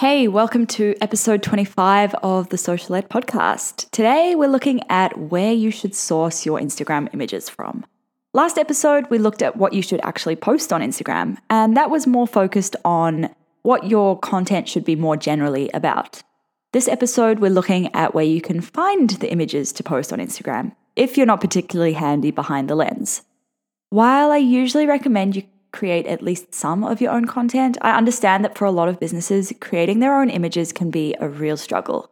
Hey, welcome to episode 25 of the Socialette podcast. Today we're looking at where you should source your Instagram images from. Last episode, we looked at what you should actually post on Instagram, and that was more focused on what your content should be more generally about. This episode, we're looking at where you can find the images to post on Instagram if you're not particularly handy behind the lens. While I usually recommend you create at least some of your own content, I understand that for a lot of businesses, creating their own images can be a real struggle.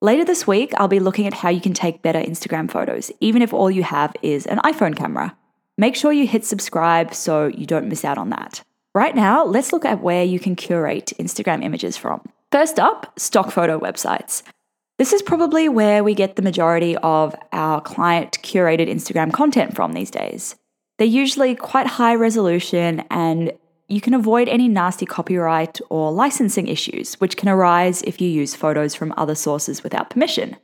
Later this week, I'll be looking at how you can take better Instagram photos, even if all you have is an iPhone camera. Make sure you hit subscribe so you don't miss out on that. Right now, let's look at where you can curate Instagram images from. First up, stock photo websites. This is probably where we get the majority of our client curated Instagram content from these days. They're usually quite high resolution and you can avoid any nasty copyright or licensing issues, which can arise if you use photos from other sources without permission.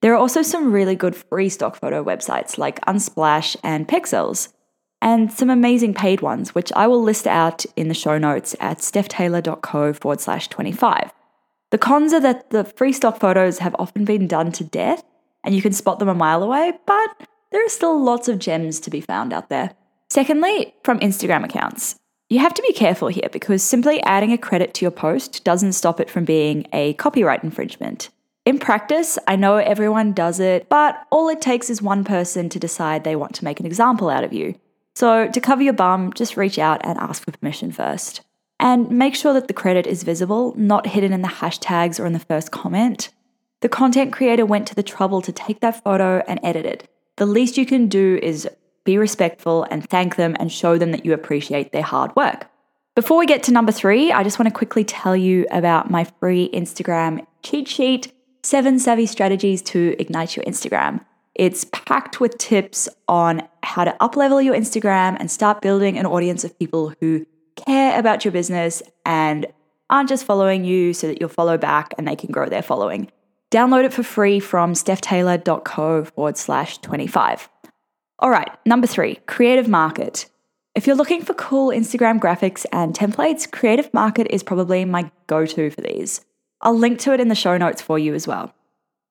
There are also some really good free stock photo websites like Unsplash and Pexels, and some amazing paid ones, which I will list out in the show notes at stephtaylor.co forward slash 25. The cons are that the free stock photos have often been done to death, and you can spot them a mile away, but there are still lots of gems to be found out there. Secondly, from Instagram accounts. You have to be careful here because simply adding a credit to your post doesn't stop it from being a copyright infringement. In practice, I know everyone does it, but all it takes is one person to decide they want to make an example out of you. So, to cover your bum, just reach out and ask for permission first. And make sure that the credit is visible, not hidden in the hashtags or in the first comment. The content creator went to the trouble to take that photo and edit it. The least you can do is be respectful, and thank them and show them that you appreciate their hard work. Before we get to number three, I just want to quickly tell you about my free Instagram cheat sheet seven savvy strategies to ignite your Instagram. It's packed with tips on how to uplevel your Instagram and start building an audience of people who care about your business and aren't just following you so that you'll follow back and they can grow their following. Download it for free from stephtaylor.co forward slash 25. All right, number three, Creative Market. If you're looking for cool Instagram graphics and templates, Creative Market is probably my go to for these. I'll link to it in the show notes for you as well.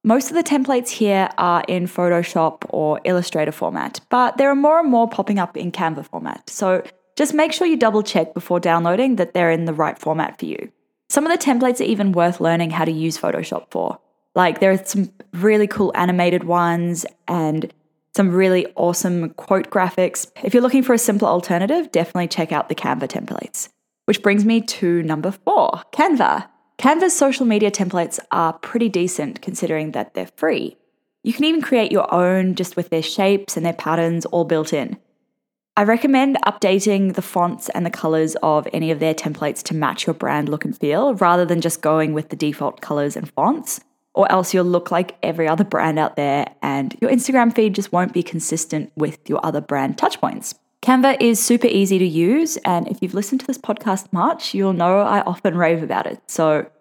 Most of the templates here are in Photoshop or Illustrator format, but there are more and more popping up in Canva format. So just make sure you double check before downloading that they're in the right format for you. Some of the templates are even worth learning how to use Photoshop for. Like there are some really cool animated ones and some really awesome quote graphics. If you're looking for a simpler alternative, definitely check out the Canva templates. Which brings me to number four Canva. Canva's social media templates are pretty decent considering that they're free. You can even create your own just with their shapes and their patterns all built in. I recommend updating the fonts and the colors of any of their templates to match your brand look and feel rather than just going with the default colors and fonts or else you'll look like every other brand out there and your Instagram feed just won't be consistent with your other brand touchpoints. Canva is super easy to use, and if you've listened to this podcast much, you'll know I often rave about it. So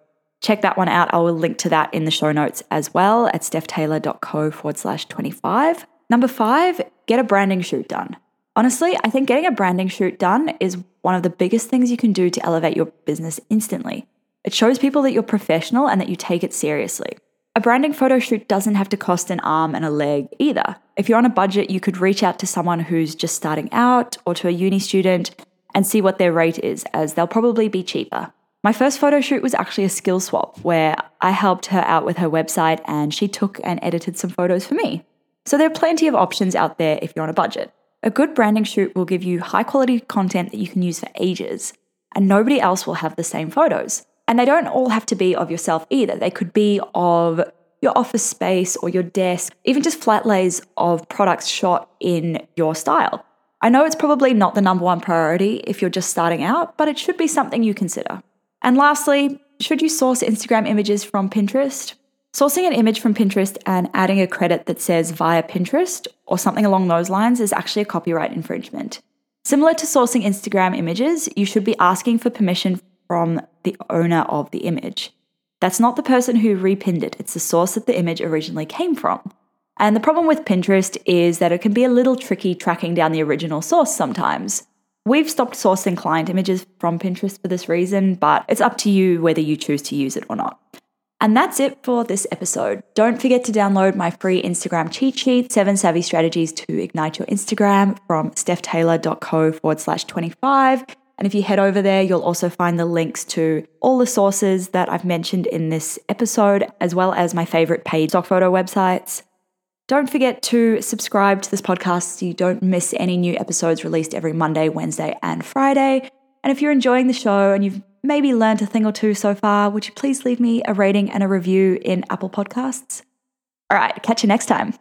check that one out. I will link to that in the show notes as well at stephtaylor.co forward slash 25. Number five, get a branding shoot done. Honestly, I think getting a branding shoot done is one of the biggest things you can do to elevate your business instantly. It shows people that you're professional and that you take it seriously. A branding photo shoot doesn't have to cost an arm and a leg either. If you're on a budget, you could reach out to someone who's just starting out or to a uni student and see what their rate is, as they'll probably be cheaper. My first photo shoot was actually a skill swap where I helped her out with her website and she took and edited some photos for me. So there are plenty of options out there if you're on a budget. A good branding shoot will give you high quality content that you can use for ages, and nobody else will have the same photos. And they don't all have to be of yourself either. They could be of your office space or your desk, even just flat lays of products shot in your style. I know it's probably not the number one priority if you're just starting out, but it should be something you consider. And lastly, should you source Instagram images from Pinterest? Sourcing an image from Pinterest and adding a credit that says via Pinterest or something along those lines is actually a copyright infringement. Similar to sourcing Instagram images, you should be asking for permission from the owner of the image. That's not the person who repinned it, it's the source that the image originally came from. And the problem with Pinterest is that it can be a little tricky tracking down the original source sometimes. We've stopped sourcing client images from Pinterest for this reason, but it's up to you whether you choose to use it or not. And that's it for this episode. Don't forget to download my free Instagram cheat sheet, Seven Savvy Strategies to Ignite Your Instagram from stephtaylor.co forward slash 25. And if you head over there, you'll also find the links to all the sources that I've mentioned in this episode, as well as my favorite paid stock photo websites. Don't forget to subscribe to this podcast so you don't miss any new episodes released every Monday, Wednesday, and Friday. And if you're enjoying the show and you've maybe learned a thing or two so far, would you please leave me a rating and a review in Apple Podcasts? All right, catch you next time.